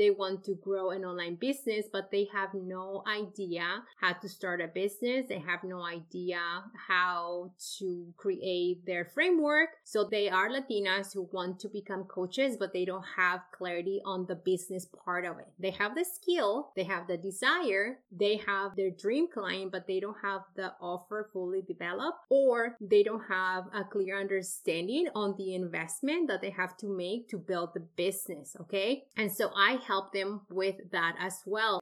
they want to grow an online business, but they have no idea how to start a business. They have no idea how to create their framework. So they are Latinas who want to become coaches, but they don't have clarity on the business part of it. They have the skill, they have the desire, they have their dream client, but they don't have the offer fully developed, or they don't have a clear understanding on the investment that they have to make to build the business. Okay. And so I help them with that as well.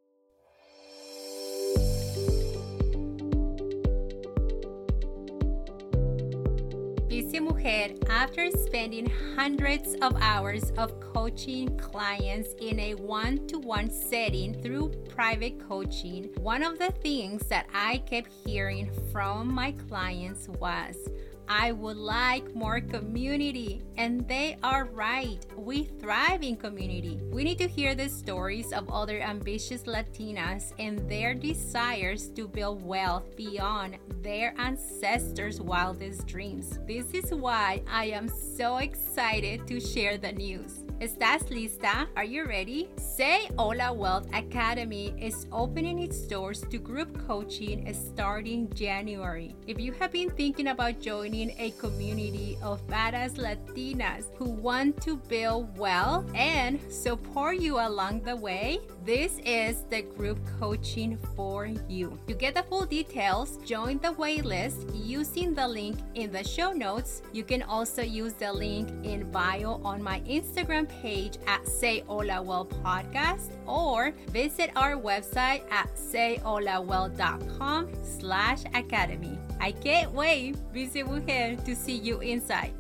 Busy Mujer, after spending hundreds of hours of coaching clients in a one to one setting through private coaching, one of the things that I kept hearing from my clients was I would like more community. And they are right. We thrive in community. We need to hear the stories of other ambitious Latinas and their desires to build wealth beyond their ancestors' wildest dreams. This is why I am so excited to share the news. ¿Estás lista? Are you ready? Say Hola Wealth Academy is opening its doors to group coaching starting January. If you have been thinking about joining a community of badass Latinas who want to build wealth and support you along the way, this is the group coaching for you. To get the full details, join the waitlist using the link in the show notes. You can also use the link in bio on my Instagram page at Say Hola Wealth Podcast or visit our website at sayholawealth.com slash academy. I can't wait, Busy Mujer, to see you inside.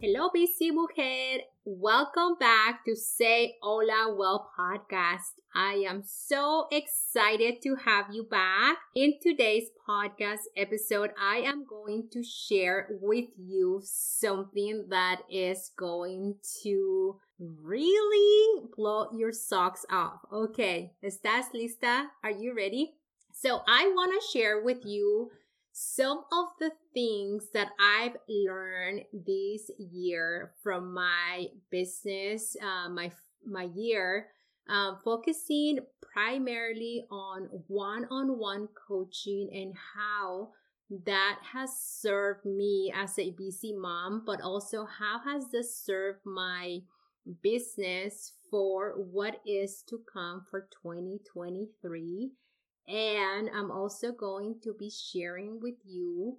Hello, Busy Mujer. Welcome back to Say Hola Wealth podcast. I am so excited to have you back. In today's podcast episode, I am going to share with you something that is going to really blow your socks off. Okay, ¿estás lista? Are you ready? So I want to share with you some of the things that I've learned this year from my business, uh, my my year, um, focusing primarily on one-on-one coaching and how that has served me as a busy mom, but also how has this served my business for what is to come for 2023 and I'm also going to be sharing with you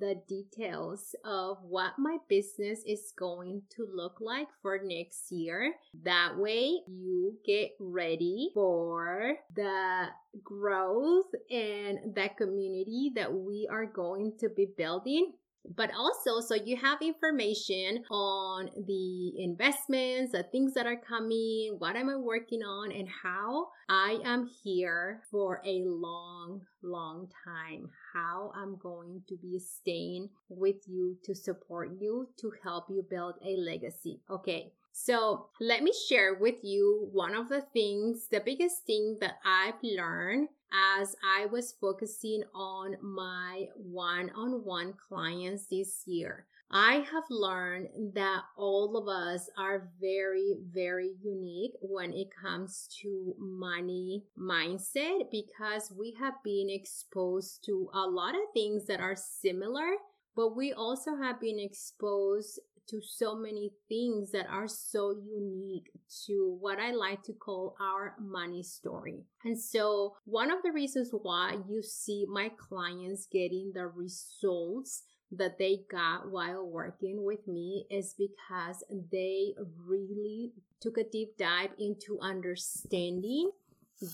the details of what my business is going to look like for next year. That way you get ready for the growth and that community that we are going to be building but also so you have information on the investments, the things that are coming, what am I working on, and how I am here for a long, long time. How I'm going to be staying with you to support you to help you build a legacy. Okay. So let me share with you one of the things, the biggest thing that I've learned as I was focusing on my one on one clients this year. I have learned that all of us are very, very unique when it comes to money mindset because we have been exposed to a lot of things that are similar, but we also have been exposed to so many things that are so unique to what I like to call our money story. And so, one of the reasons why you see my clients getting the results that they got while working with me is because they really took a deep dive into understanding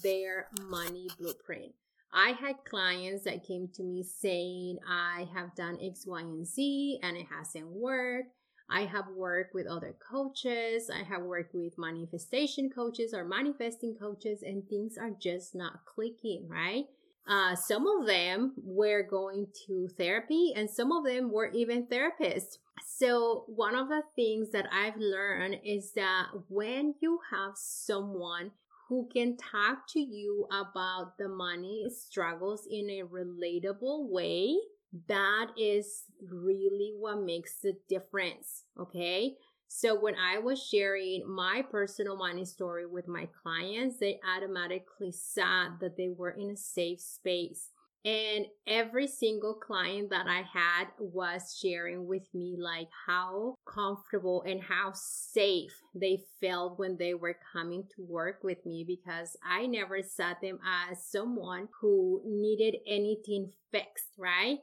their money blueprint. I had clients that came to me saying, I have done X, Y, and Z and it hasn't worked. I have worked with other coaches. I have worked with manifestation coaches or manifesting coaches, and things are just not clicking, right? Uh, some of them were going to therapy, and some of them were even therapists. So, one of the things that I've learned is that when you have someone who can talk to you about the money struggles in a relatable way, that is really what makes the difference. Okay. So when I was sharing my personal money story with my clients, they automatically saw that they were in a safe space. And every single client that I had was sharing with me like how comfortable and how safe they felt when they were coming to work with me because I never saw them as someone who needed anything fixed, right?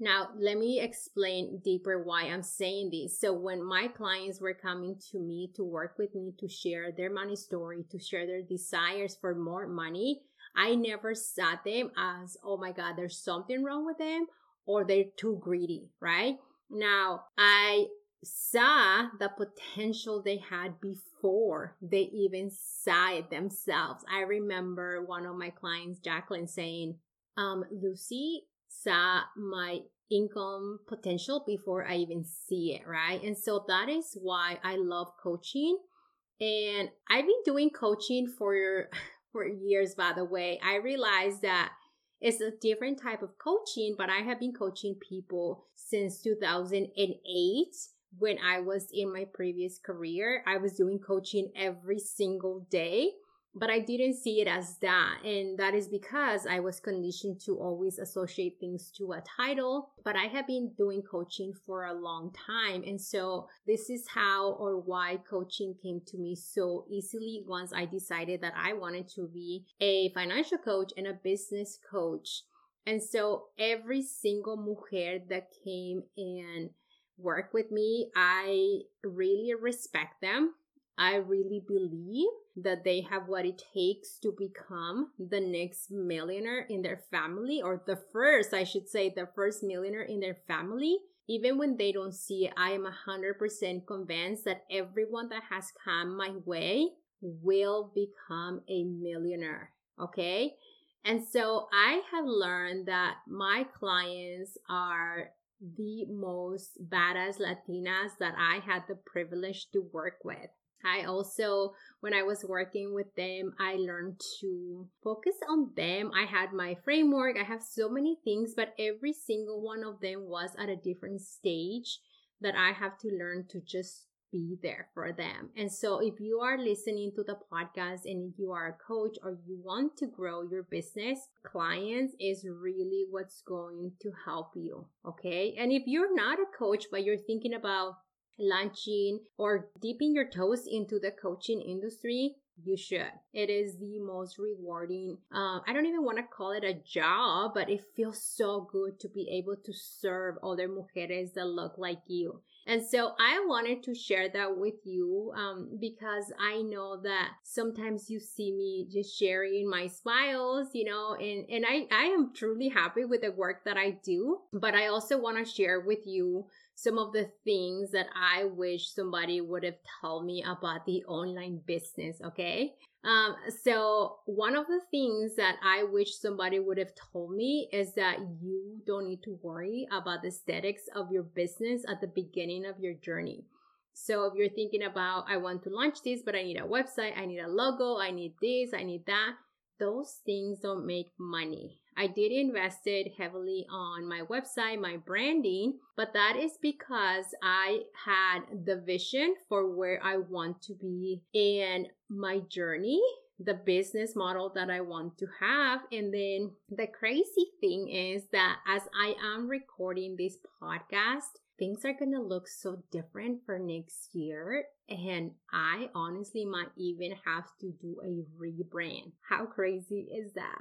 Now, let me explain deeper why I'm saying this. So, when my clients were coming to me to work with me to share their money story, to share their desires for more money, I never saw them as, oh my God, there's something wrong with them or they're too greedy, right? Now, I saw the potential they had before they even saw it themselves. I remember one of my clients, Jacqueline, saying, um, Luzy saw my income potential before I even see it, right? And so that is why I love coaching. And I've been doing coaching for for years, by the way. I realized that it's a different type of coaching, but I have been coaching people since 2008 when I was in my previous career. I was doing coaching every single day but I didn't see it as that. And that is because I was conditioned to always associate things to a title. But I have been doing coaching for a long time. And so this is how or why coaching came to me so easily once I decided that I wanted to be a financial coach and a business coach. And so every single mujer that came and worked with me, I really respect them. I really believe that they have what it takes to become the next millionaire in their family, or the first, I should say, the first millionaire in their family. Even when they don't see it, I am 100% convinced that everyone that has come my way will become a millionaire. Okay. And so I have learned that my clients are the most badass Latinas that I had the privilege to work with. I also, when I was working with them, I learned to focus on them. I had my framework, I have so many things, but every single one of them was at a different stage that I have to learn to just be there for them. And so if you are listening to the podcast and you are a coach or you want to grow your business, clients is really what's going to help you. Okay. And if you're not a coach, but you're thinking about launching or dipping your toes into the coaching industry, you should. It is the most rewarding. Uh, I don't even want to call it a job, but it feels so good to be able to serve other mujeres that look like you. And so I wanted to share that with you um, because I know that sometimes you see me just sharing my smiles, you know, and, and I, I am truly happy with the work that I do. But I also want to share with you some of the things that I wish somebody would have told me about the online business, okay? Um, so one of the things that I wish somebody would have told me is that you don't need to worry about the aesthetics of your business at the beginning of your journey. So if you're thinking about, I want to launch this, but I need a website, I need a logo, I need this, I need that, those things don't make money. I did invested heavily on my website, my branding, but that is because I had the vision for where I want to be in my journey the business model that I want to have. And then the crazy thing is that as I am recording this podcast, things are going to look so different for next year. And I honestly might even have to do a rebrand. How crazy is that?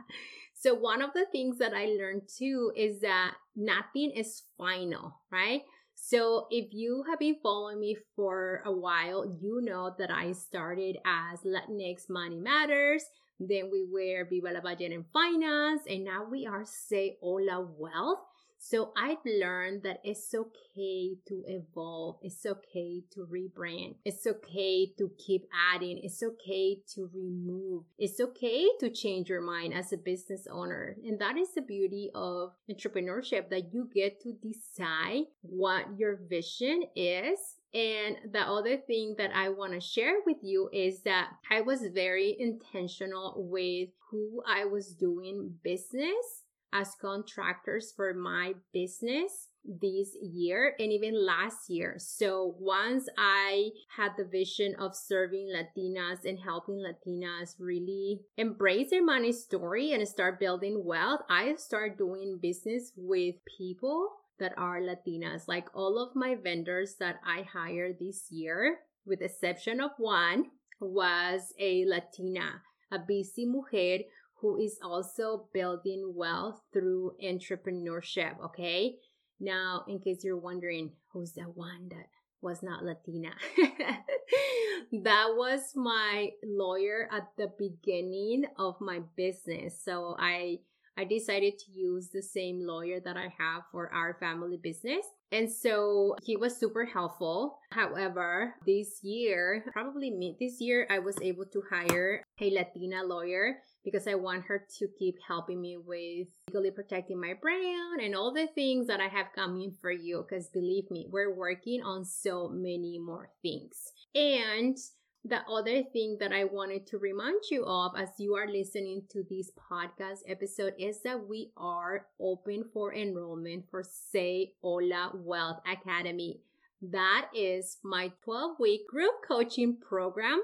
So, one of the things that I learned too is that nothing is final, right? So, if you have been following me for a while, you know that I started as Latinx Money Matters. Then we were Viva la Ballena in Finance, and now we are Say Hola Wealth. So I've learned that it's okay to evolve. It's okay to rebrand. It's okay to keep adding. It's okay to remove. It's okay to change your mind as a business owner. And that is the beauty of entrepreneurship that you get to decide what your vision is and the other thing that I want to share with you is that I was very intentional with who I was doing business as contractors for my business this year and even last year. So once I had the vision of serving Latinas and helping Latinas really embrace their money story and start building wealth, I started doing business with people that are Latinas. Like all of my vendors that I hired this year, with exception of one, was a Latina, a busy mujer who is also building wealth through entrepreneurship. Okay. Now, in case you're wondering, who's the one that was not Latina? that was my lawyer at the beginning of my business. So I I decided to use the same lawyer that I have for our family business. And so he was super helpful. However, this year, probably mid this year, I was able to hire a Latina lawyer because I want her to keep helping me with legally protecting my brand and all the things that I have coming for you. Because believe me, we're working on so many more things. And the other thing that I wanted to remind you of as you are listening to this podcast episode is that we are open for enrollment for Say Hola Wealth Academy. That is my 12 week group coaching program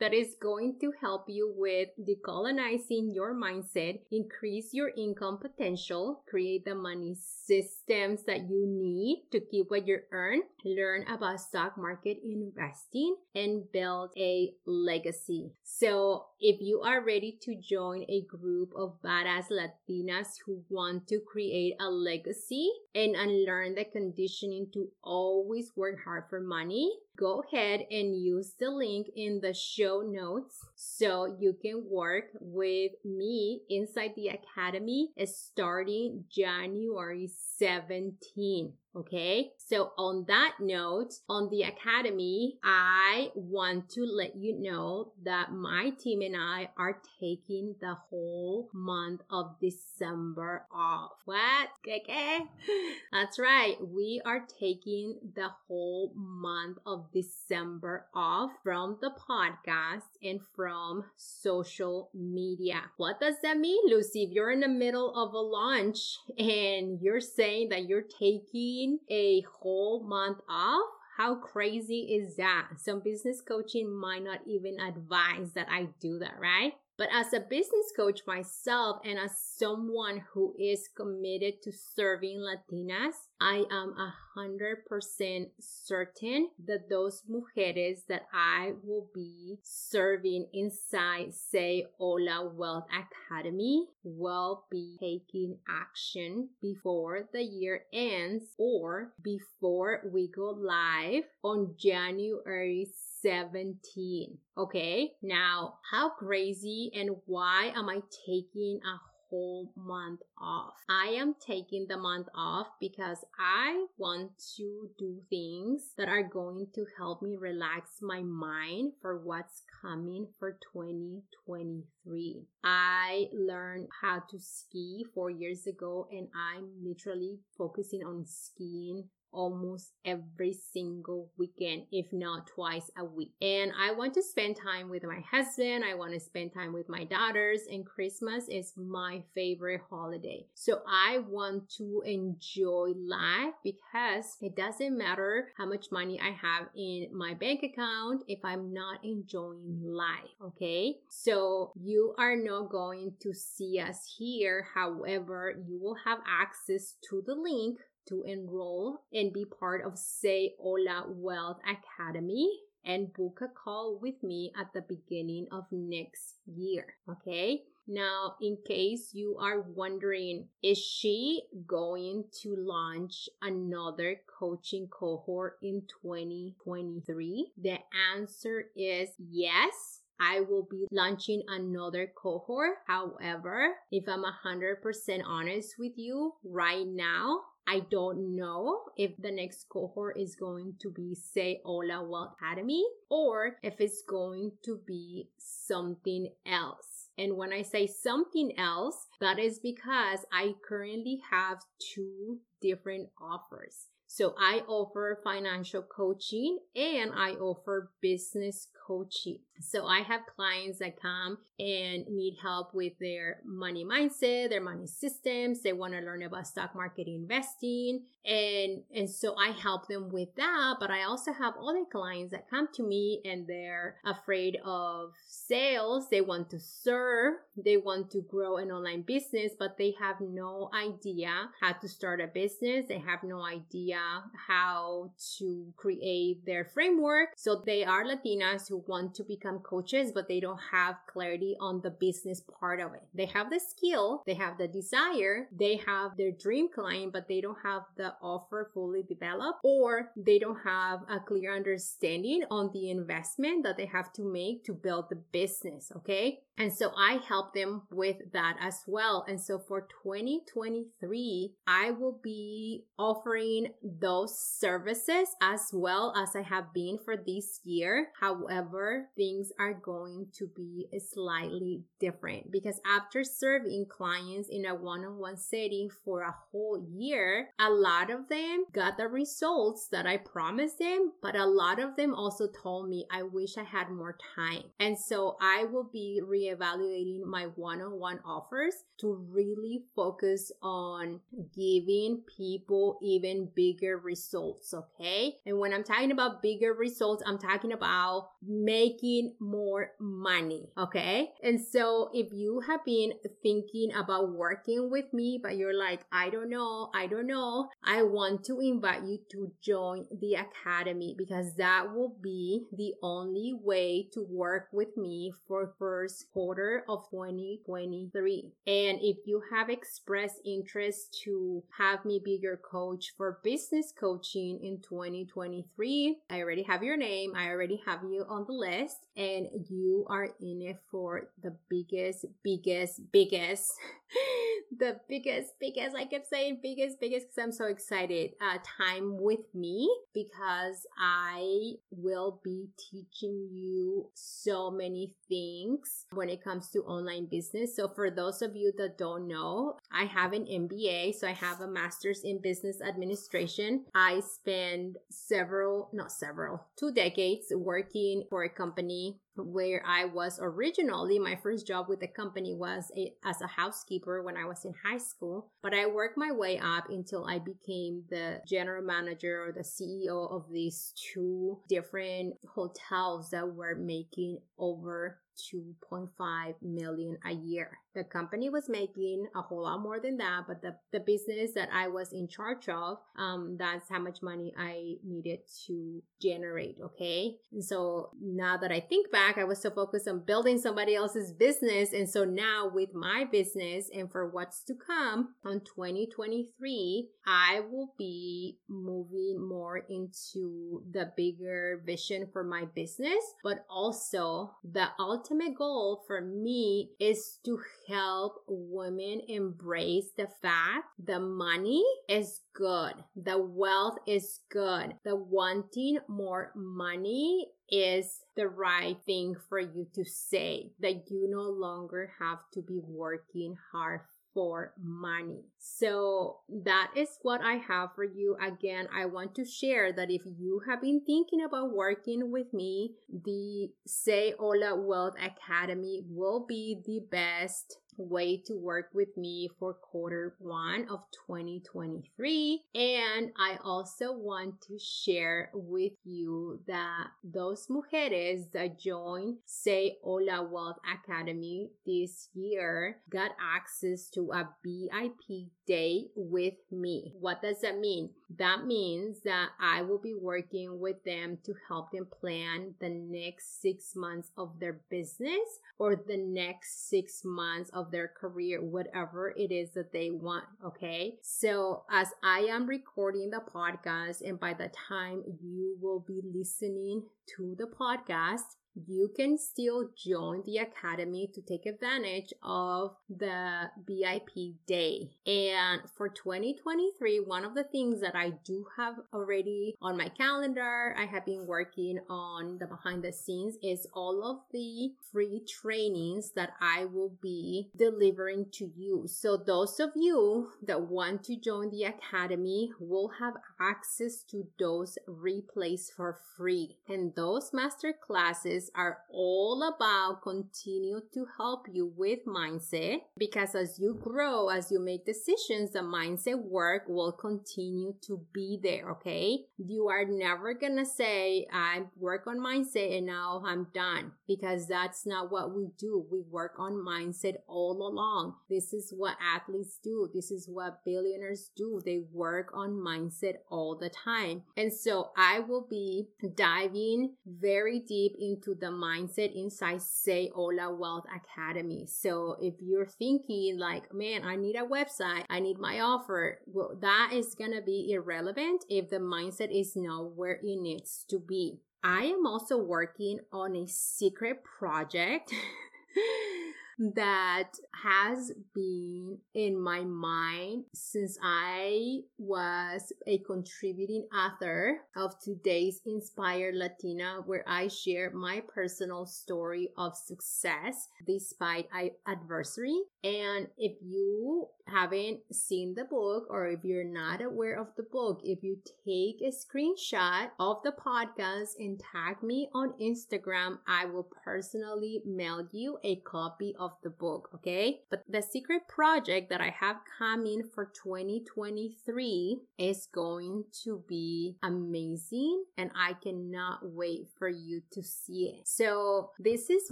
that is going to help you with decolonizing your mindset, increase your income potential, create the money systems that you need to keep what you earn, learn about stock market investing, and build a legacy. So, if you are ready to join a group of badass Latinas who want to create a legacy and unlearn the conditioning to always work hard for money, go ahead and use the link in the show notes so you can work with me inside the academy starting January 17. Okay. So on that note, on the academy, I want to let you know that my team and I are taking the whole month of December off. What? Okay. That's right. We are taking the whole month of December off from the podcast and from social media. What does that mean, Luzy? If you're in the middle of a launch and you're saying that you're taking a whole month off how crazy is that? Some business coaching might not even advise that I do that, right? But as a business coach myself and as someone who is committed to serving Latinas, I am a hundred percent certain that those mujeres that I will be serving inside Say Hola Wealth Academy will be taking action before the year ends or before we go live on January 17. Okay, now how crazy and why am I taking a whole month off. I am taking the month off because I want to do things that are going to help me relax my mind for what's coming for 2023. I learned how to ski four years ago and I'm literally focusing on skiing almost every single weekend, if not twice a week. And I want to spend time with my husband. I want to spend time with my daughters and Christmas is my favorite holiday. So I want to enjoy life because it doesn't matter how much money I have in my bank account if I'm not enjoying life. Okay. So you are not going to see us here. However, you will have access to the link to enroll and be part of Say Hola Wealth Academy and book a call with me at the beginning of next year. Okay. Now, in case you are wondering, is she going to launch another coaching cohort in 2023? The answer is yes. I will be launching another cohort. However, if I'm 100% honest with you right now, I don't know if the next cohort is going to be, say, Hola Wealth Academy or if it's going to be something else. And when I say something else, that is because I currently have two different offers. So I offer financial coaching and I offer business coaching. So I have clients that come and need help with their money mindset, their money systems. They want to learn about stock market investing. And, and so I help them with that. But I also have other clients that come to me and they're afraid of sales. They want to serve. They want to grow an online business, but they have no idea how to start a business. They have no idea how to create their framework. So they are Latinas who want to become coaches, but they don't have clarity on the business part of it. They have the skill, they have the desire, they have their dream client, but they don't have the offer fully developed, or they don't have a clear understanding on the investment that they have to make to build the business. Okay. And so I help them with that as well. And so for 2023, I will be offering those services as well as I have been for this year. However, things are going to be slightly different because after serving clients in a one on one setting for a whole year, a lot of them got the results that I promised them, but a lot of them also told me, I wish I had more time. And so I will be re evaluating my one on one offers to really focus on giving people even bigger results. Okay. And when I'm talking about bigger results, I'm talking about making more money. Okay. And so if you have been thinking about working with me, but you're like, I don't know, I don't know, I want to invite you to join the academy because that will be the only way to work with me for first quarter of 2023. And if you have expressed interest to have me be your coach for business coaching in 2023, I already have your name. I already have you on the list and you are in it for the biggest, biggest, biggest the biggest, biggest, I kept saying biggest, biggest because I'm so excited. Uh, time with me because I will be teaching you so many things when it comes to online business. So, for those of you that don't know, I have an MBA, so I have a master's in business administration. I spent several, not several, two decades working for a company where I was originally. My first job with the company was a, as a housekeeper when I was in high school but I worked my way up until I became the general manager or the CEO of these two different hotels that were making over 2.5 million a year. The company was making a whole lot more than that, but the, the business that I was in charge of, um, that's how much money I needed to generate. Okay. And so now that I think back, I was so focused on building somebody else's business. And so now with my business and for what's to come on 2023, I will be moving more into the bigger vision for my business, but also the ultimate goal for me is to help women embrace the fact the money is good, the wealth is good, the wanting more money is the right thing for you to say that you no longer have to be working hard for money. So that is what I have for you. Again, I want to share that if you have been thinking about working with me, the Say Hola Wealth Academy will be the best way to work with me for quarter one of 2023. And I also want to share with you that those mujeres that joined Say Hola Wealth Academy this year got access to a VIP day with me. What does that mean? That means that I will be working with them to help them plan the next six months of their business or the next six months of their career, whatever it is that they want. Okay. So as I am recording the podcast and by the time you will be listening to the podcast, you can still join the academy to take advantage of the VIP day. And for 2023, one of the things that I do have already on my calendar, I have been working on the behind the scenes is all of the free trainings that I will be delivering to you. So those of you that want to join the academy will have access to those replays for free. And those master classes are all about continue to help you with mindset because as you grow, as you make decisions, the mindset work will continue to be there. Okay. You are never going to say, I work on mindset and now I'm done because that's not what we do. We work on mindset all along. This is what athletes do. This is what billionaires do. They work on mindset all the time. And so I will be diving very deep into the mindset inside Say Hola Wealth Academy. So if you're thinking like, man, I need a website, I need my offer, well, that is going to be irrelevant if the mindset is not where it needs to be. I am also working on a secret project that has been in my mind since I was a contributing author of today's Inspired Latina, where I share my personal story of success despite adversity. And if you haven't seen the book or if you're not aware of the book, if you take a screenshot of the podcast and tag me on Instagram, I will personally mail you a copy of the book, okay? But the secret project that I have coming for 2023 is going to be amazing and I cannot wait for you to see it. So this is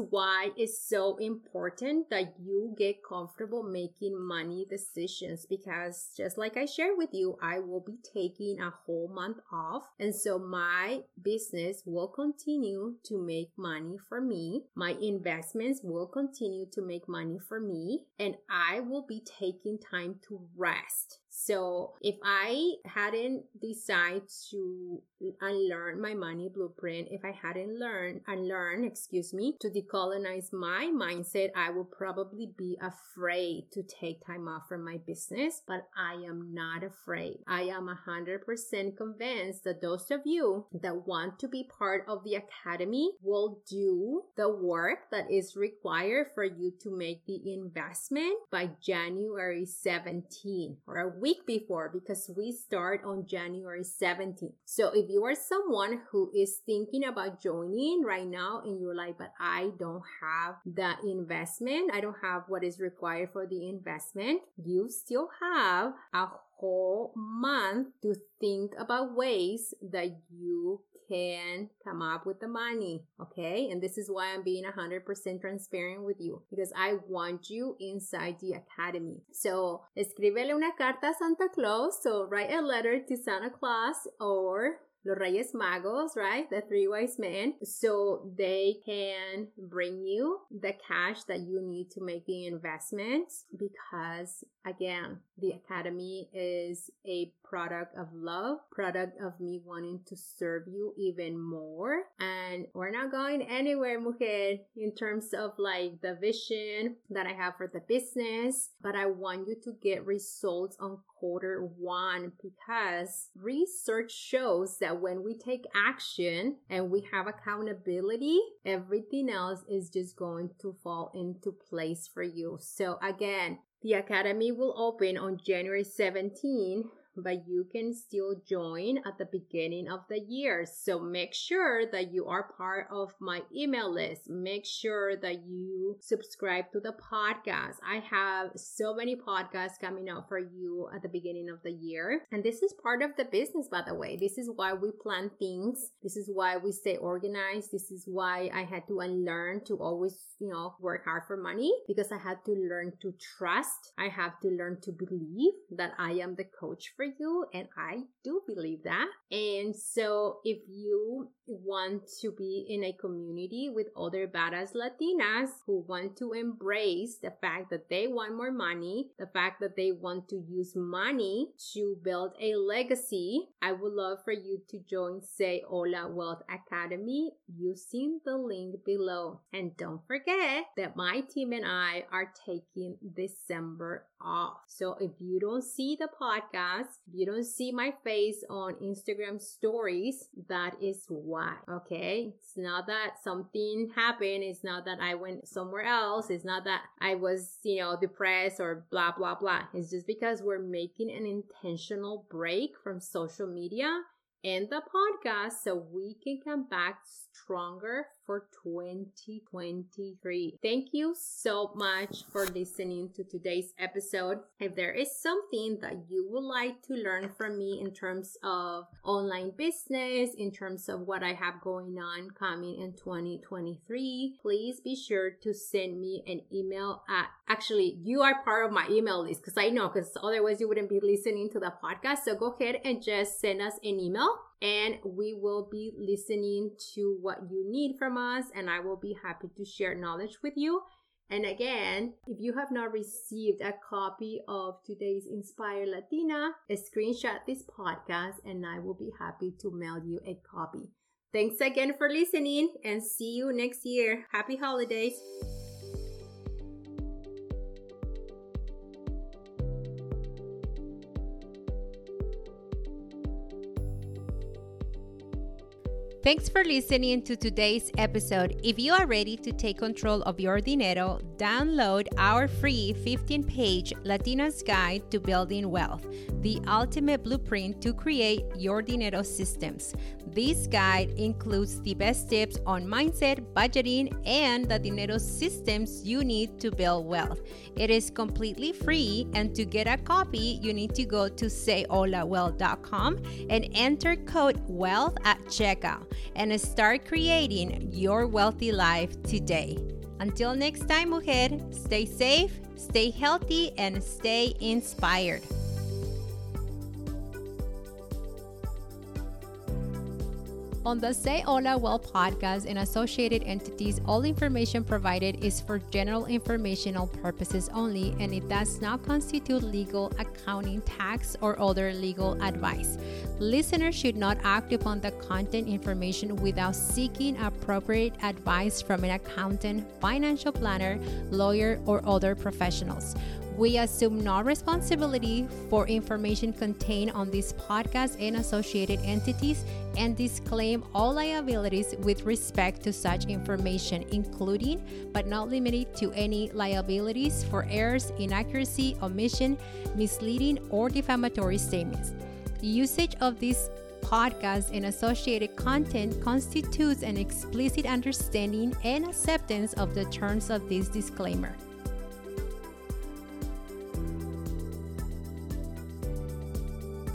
why it's so important that you get comfortable making money decisions because just like I shared with you, I will be taking a whole month off. And so my business will continue to make money for me. My investments will continue to make money for me and I will be taking time to rest. So if I hadn't decided to unlearn my money blueprint, if I hadn't learned, unlearn, excuse me, to decolonize my mindset, I would probably be afraid to take time off from my business, but I am not afraid. I am 100% convinced that those of you that want to be part of the academy will do the work that is required for you to make the investment by January 17 or a week week before because we start on January 17th. So if you are someone who is thinking about joining right now in your life, but I don't have the investment, I don't have what is required for the investment, you still have a whole month to think about ways that you can come up with the money. Okay. And this is why I'm being 100% transparent with you because I want you inside the academy. So escríbele una carta a Santa Claus. So write a letter to Santa Claus or los Reyes Magos, right? The three wise men. So they can bring you the cash that you need to make the investment because again, the academy is a product of love, product of me wanting to serve you even more. And we're not going anywhere, mujer, in terms of like the vision that I have for the business, but I want you to get results on quarter one because research shows that when we take action and we have accountability, everything else is just going to fall into place for you. So again, the academy will open on January 17 but you can still join at the beginning of the year. So make sure that you are part of my email list. Make sure that you subscribe to the podcast. I have so many podcasts coming out for you at the beginning of the year. And this is part of the business, by the way. This is why we plan things. This is why we stay organized. This is why I had to unlearn to always, you know, work hard for money because I had to learn to trust. I have to learn to believe that I am the coach for you and I do believe that. And so if you want to be in a community with other badass Latinas who want to embrace the fact that they want more money, the fact that they want to use money to build a legacy, I would love for you to join Say Hola Wealth Academy using the link below. And don't forget that my team and I are taking December off. So if you don't see the podcast, if you don't see my face on Instagram stories, that is why. Okay. It's not that something happened. It's not that I went somewhere else. It's not that I was, you know, depressed or blah, blah, blah. It's just because we're making an intentional break from social media and the podcast so we can come back stronger for 2023. Thank you so much for listening to today's episode. If there is something that you would like to learn from me in terms of online business, in terms of what I have going on coming in 2023, please be sure to send me an email at actually you are part of my email list because I know because otherwise you wouldn't be listening to the podcast. So go ahead and just send us an email and we will be listening to what you need from us, and I will be happy to share knowledge with you. And again, if you have not received a copy of today's Inspire Latina, screenshot this podcast and I will be happy to mail you a copy. Thanks again for listening and see you next year. Happy holidays. Thanks for listening to today's episode. If you are ready to take control of your dinero, download our free 15 page Latina's Guide to Building Wealth, the ultimate blueprint to create your dinero systems. This guide includes the best tips on mindset, budgeting, and the dinero systems you need to build wealth. It is completely free, and to get a copy, you need to go to sayholawealth.com and enter code WEALTH at checkout and start creating your wealthy life today. Until next time, mujer, stay safe, stay healthy, and stay inspired. On the Say Hola Wealth podcast and associated entities, all information provided is for general informational purposes only and it does not constitute legal, accounting, tax, or other legal advice. Listeners should not act upon the content information without seeking appropriate advice from an accountant, financial planner, lawyer, or other professionals. We assume no responsibility for information contained on this podcast and associated entities and disclaim all liabilities with respect to such information, including but not limited to any liabilities for errors, inaccuracy, omission, misleading, or defamatory statements. Usage of this podcast and associated content constitutes an explicit understanding and acceptance of the terms of this disclaimer.